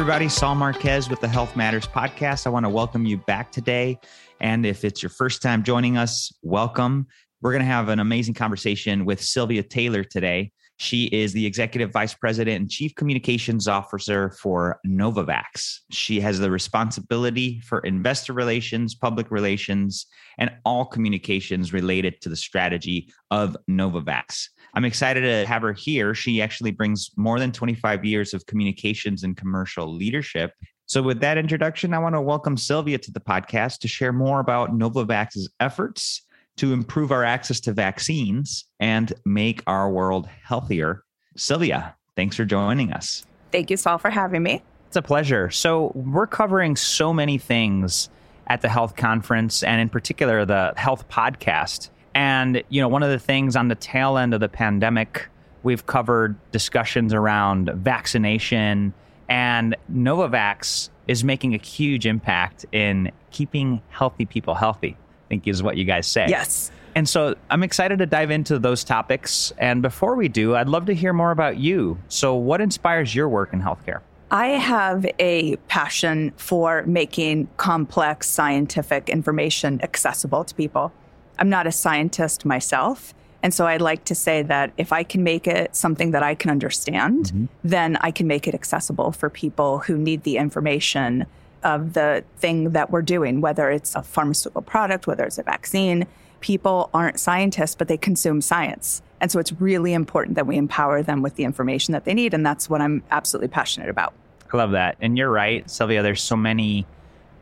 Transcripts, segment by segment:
everybody. Saul Marquez with the Health Matters podcast. I want to welcome you back today. And if it's your first time joining us, welcome. We're going to have an amazing conversation with Silvia Taylor today. She is the Executive Vice President and Chief Communications Officer for Novavax. She has the responsibility for investor relations, public relations, and all communications related to the strategy of Novavax. I'm excited to have her here. She actually brings more than 25 years of communications and commercial leadership. So, with that introduction, I want to welcome Silvia to the podcast to share more about Novavax's efforts to improve our access to vaccines and make our world healthier. Silvia, thanks for joining us. Thank you, Saul, for having me. It's a pleasure. So, we're covering so many things at the health conference and, in particular, the health podcast. And, you know, one of the things on the tail end of the pandemic, we've covered discussions around vaccination, and Novavax is making a huge impact in keeping healthy people healthy think is what you guys say. Yes. And so I'm excited to dive into those topics. And before we do, I'd love to hear more about you. So, what inspires your work in healthcare? I have a passion for making complex scientific information accessible to people. I'm not a scientist myself. And so I'd like to say that if I can make it something that I can understand, mm-hmm. then I can make it accessible for people who need the information of the thing that we're doing, whether it's a pharmaceutical product, whether it's a vaccine. People aren't scientists, but they consume science. And so it's really important that we empower them with the information that they need. And that's what I'm absolutely passionate about. I love that. And you're right, Silvia, there's so many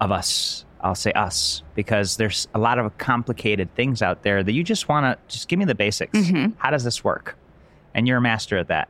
of us. I'll say us because there's a lot of complicated things out there that you just want to just give me the basics. Mm-hmm. How does this work? And you're a master at that.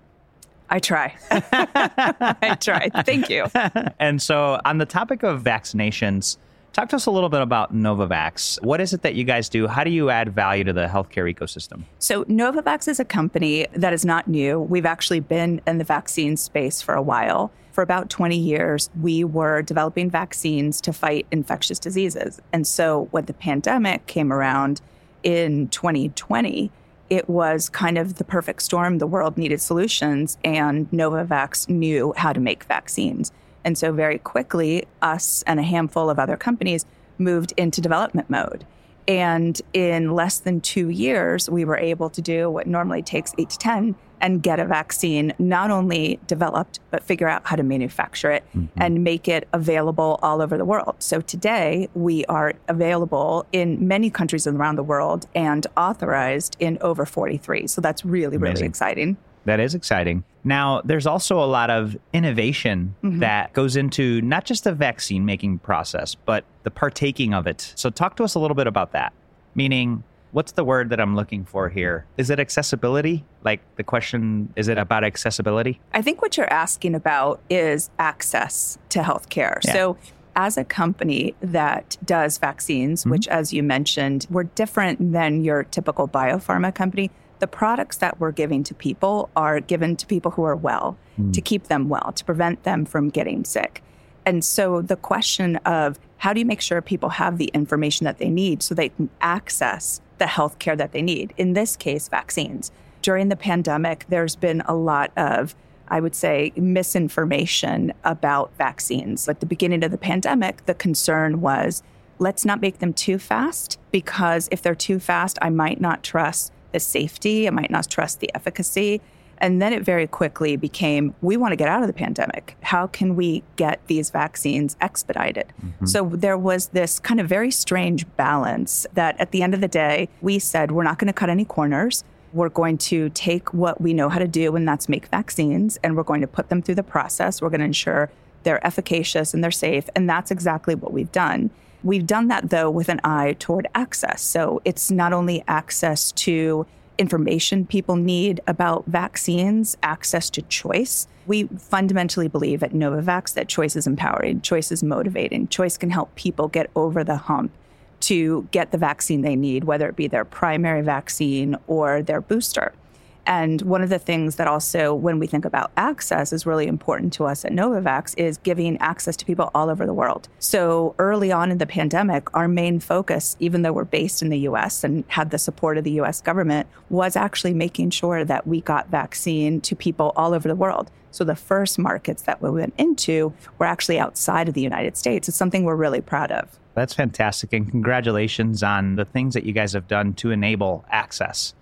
I try. I try. Thank you. and so, on the topic of vaccinations, talk to us a little bit about Novavax. What is it that you guys do? How do you add value to the healthcare ecosystem? So, Novavax is a company that is not new. We've actually been in the vaccine space for a while. For about 20 years, we were developing vaccines to fight infectious diseases. And so, when the pandemic came around in 2020, it was kind of the perfect storm. The world needed solutions, and Novavax knew how to make vaccines. And so, very quickly, us and a handful of other companies moved into development mode. And in less than two years, we were able to do what normally takes eight to 10 and get a vaccine not only developed, but figure out how to manufacture it mm-hmm. and make it available all over the world. So today we are available in many countries around the world and authorized in over 43. So that's really, Amazing. really exciting. That is exciting. Now, there's also a lot of innovation mm-hmm. that goes into not just the vaccine making process, but the partaking of it. So, talk to us a little bit about that. Meaning, what's the word that I'm looking for here? Is it accessibility? Like the question, is it about accessibility? I think what you're asking about is access to healthcare. Yeah. So, as a company that does vaccines, mm-hmm. which, as you mentioned, we're different than your typical biopharma company, the products that we're giving to people are given to people who are well, mm. to keep them well, to prevent them from getting sick. And so the question of how do you make sure people have the information that they need so they can access the health care that they need. In this case, vaccines. During the pandemic, there's been a lot of, I would say, misinformation about vaccines. At the beginning of the pandemic, the concern was let's not make them too fast because if they're too fast, I might not trust the safety, I might not trust the efficacy. And then it very quickly became we want to get out of the pandemic. How can we get these vaccines expedited? Mm-hmm. So there was this kind of very strange balance that at the end of the day, we said we're not going to cut any corners. We're going to take what we know how to do, and that's make vaccines, and we're going to put them through the process. We're going to ensure they're efficacious and they're safe. And that's exactly what we've done. We've done that, though, with an eye toward access. So it's not only access to information people need about vaccines, access to choice. We fundamentally believe at Novavax that choice is empowering, choice is motivating, choice can help people get over the hump to get the vaccine they need, whether it be their primary vaccine or their booster. And one of the things that also, when we think about access, is really important to us at Novavax is giving access to people all over the world. So early on in the pandemic, our main focus, even though we're based in the US and had the support of the US government, was actually making sure that we got vaccine to people all over the world. So the first markets that we went into were actually outside of the United States. It's something we're really proud of. That's fantastic. And congratulations on the things that you guys have done to enable access.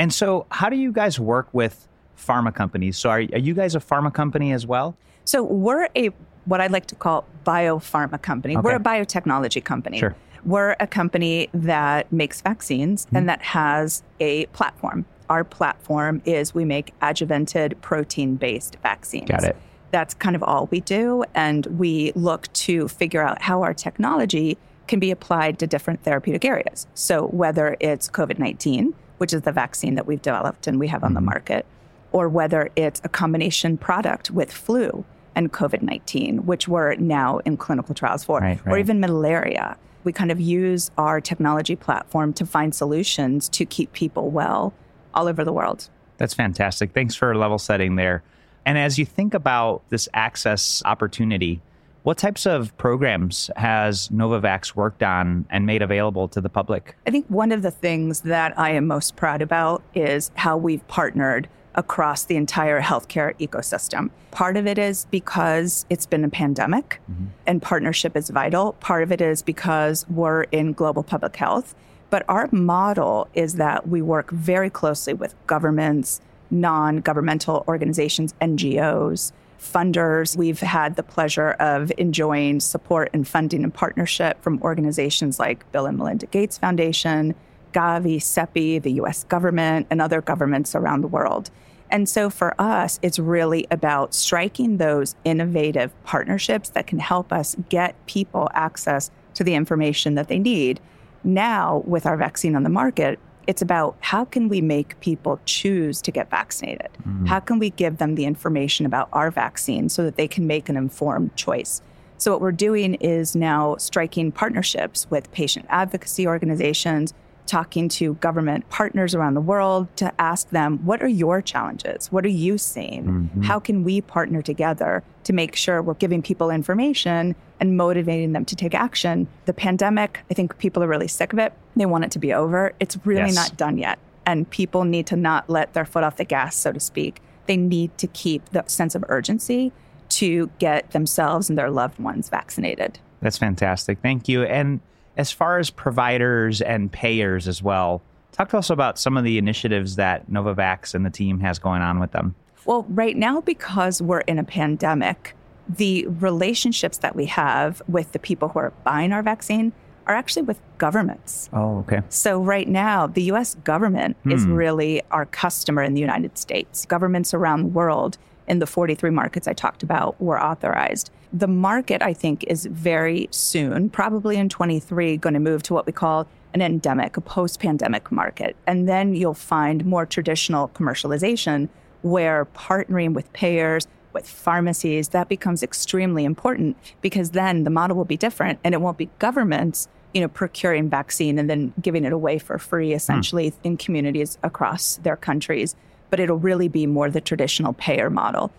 And so, how do you guys work with pharma companies? So, are, are you guys a pharma company as well? So, we're a what I like to call biopharma company. Okay. We're a biotechnology company. Sure. We're a company that makes vaccines mm-hmm. and that has a platform. Our platform is we make adjuvanted protein based vaccines. Got it. That's kind of all we do. And we look to figure out how our technology can be applied to different therapeutic areas. So, whether it's COVID 19, which is the vaccine that we've developed and we have on the mm-hmm. market, or whether it's a combination product with flu and COVID 19, which we're now in clinical trials for, right, right. or even malaria. We kind of use our technology platform to find solutions to keep people well all over the world. That's fantastic. Thanks for level setting there. And as you think about this access opportunity, what types of programs has Novavax worked on and made available to the public? I think one of the things that I am most proud about is how we've partnered across the entire healthcare ecosystem. Part of it is because it's been a pandemic mm-hmm. and partnership is vital. Part of it is because we're in global public health. But our model is that we work very closely with governments, non governmental organizations, NGOs, funders. We've had the pleasure of enjoying support and funding and partnership from organizations like Bill and Melinda Gates Foundation, Gavi, CEPI, the US government, and other governments around the world. And so for us, it's really about striking those innovative partnerships that can help us get people access to the information that they need. Now, with our vaccine on the market, it's about how can we make people choose to get vaccinated? Mm-hmm. How can we give them the information about our vaccine so that they can make an informed choice? So, what we're doing is now striking partnerships with patient advocacy organizations, talking to government partners around the world to ask them, what are your challenges? What are you seeing? Mm-hmm. How can we partner together to make sure we're giving people information and motivating them to take action? The pandemic, I think people are really sick of it. They want it to be over. It's really yes. not done yet. And people need to not let their foot off the gas, so to speak. They need to keep the sense of urgency to get themselves and their loved ones vaccinated. That's fantastic. Thank you. And as far as providers and payers as well, talk to us about some of the initiatives that Novavax and the team has going on with them. Well, right now, because we're in a pandemic, the relationships that we have with the people who are buying our vaccine are actually with governments. Oh, okay. So, right now, the US government hmm. is really our customer in the United States. Governments around the world in the 43 markets I talked about were authorized. The market, I think, is very soon, probably in 23, going to move to what we call an endemic, a post pandemic market. And then you'll find more traditional commercialization where partnering with payers, with pharmacies, that becomes extremely important because then the model will be different and it won't be governments you know, procuring vaccine and then giving it away for free, essentially, mm. in communities across their countries but it'll really be more the traditional payer model.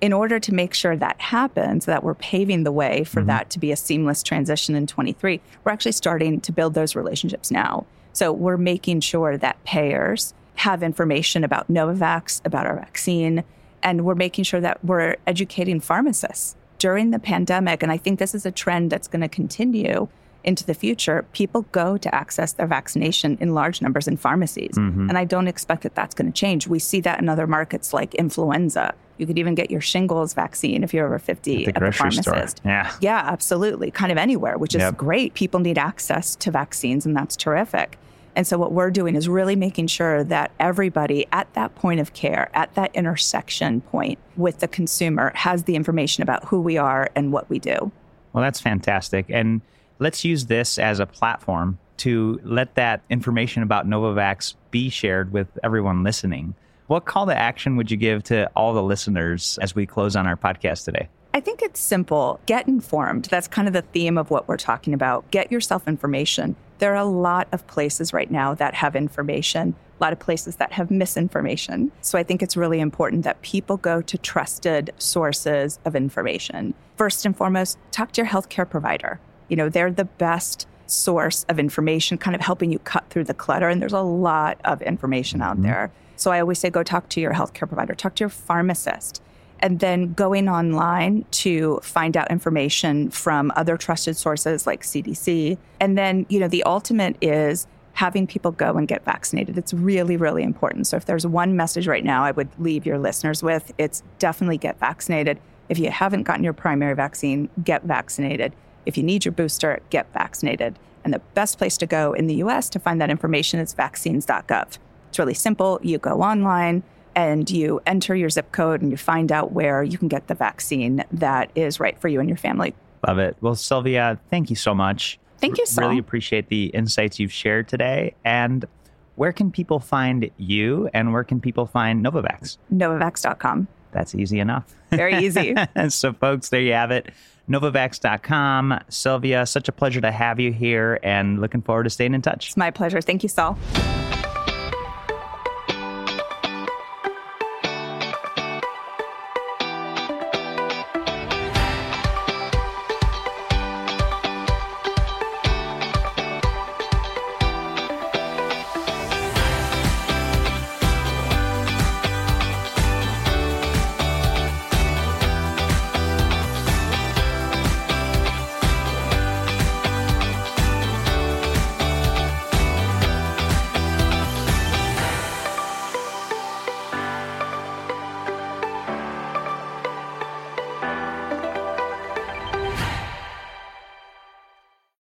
In order to make sure that happens, that we're paving the way for mm-hmm. that to be a seamless transition in 23, we're actually starting to build those relationships now. So we're making sure that payers have information about Novavax, about our vaccine, and we're making sure that we're educating pharmacists during the pandemic. And I think this is a trend that's going to continue into the future, people go to access their vaccination in large numbers in pharmacies. Mm-hmm. And I don't expect that that's going to change. We see that in other markets like influenza. You could even get your shingles vaccine if you're over 50 at the, at the pharmacist. Store. Yeah. Yeah, absolutely. Kind of anywhere, which is yep. great. People need access to vaccines, and that's terrific. And so, what we're doing is really making sure that everybody at that point of care, at that intersection point with the consumer, has the information about who we are and what we do. Well, that's fantastic. And let's use this as a platform to let that information about Novavax be shared with everyone listening. What call to action would you give to all the listeners as we close on our podcast today? I think it's simple. Get informed. That's kind of the theme of what we're talking about. Get yourself information. There are a lot of places right now that have information, a lot of places that have misinformation. So I think it's really important that people go to trusted sources of information. First and foremost, talk to your healthcare provider. You know, they're the best source of information, kind of helping you cut through the clutter. And there's a lot of information out mm-hmm. there. So I always say go talk to your healthcare provider, talk to your pharmacist and then going online to find out information from other trusted sources like CDC. And then, you know, the ultimate is having people go and get vaccinated. It's really, really important. So if there's one message right now I would leave your listeners with, it's definitely get vaccinated. If you haven't gotten your primary vaccine, get vaccinated. If you need your booster, get vaccinated. And the best place to go in the US to find that information is vaccines.gov. It's really simple. You go online, and you enter your zip code and you find out where you can get the vaccine that is right for you and your family. Love it. Well, Silvia, thank you so much. Thank you, Saul. Really appreciate the insights you've shared today. And where can people find you and where can people find Novavax? Novavax.com. That's easy enough. Very easy. so, folks, there you have it. Novavax.com. Silvia, such a pleasure to have you here and looking forward to staying in touch. It's my pleasure. Thank you, Saul.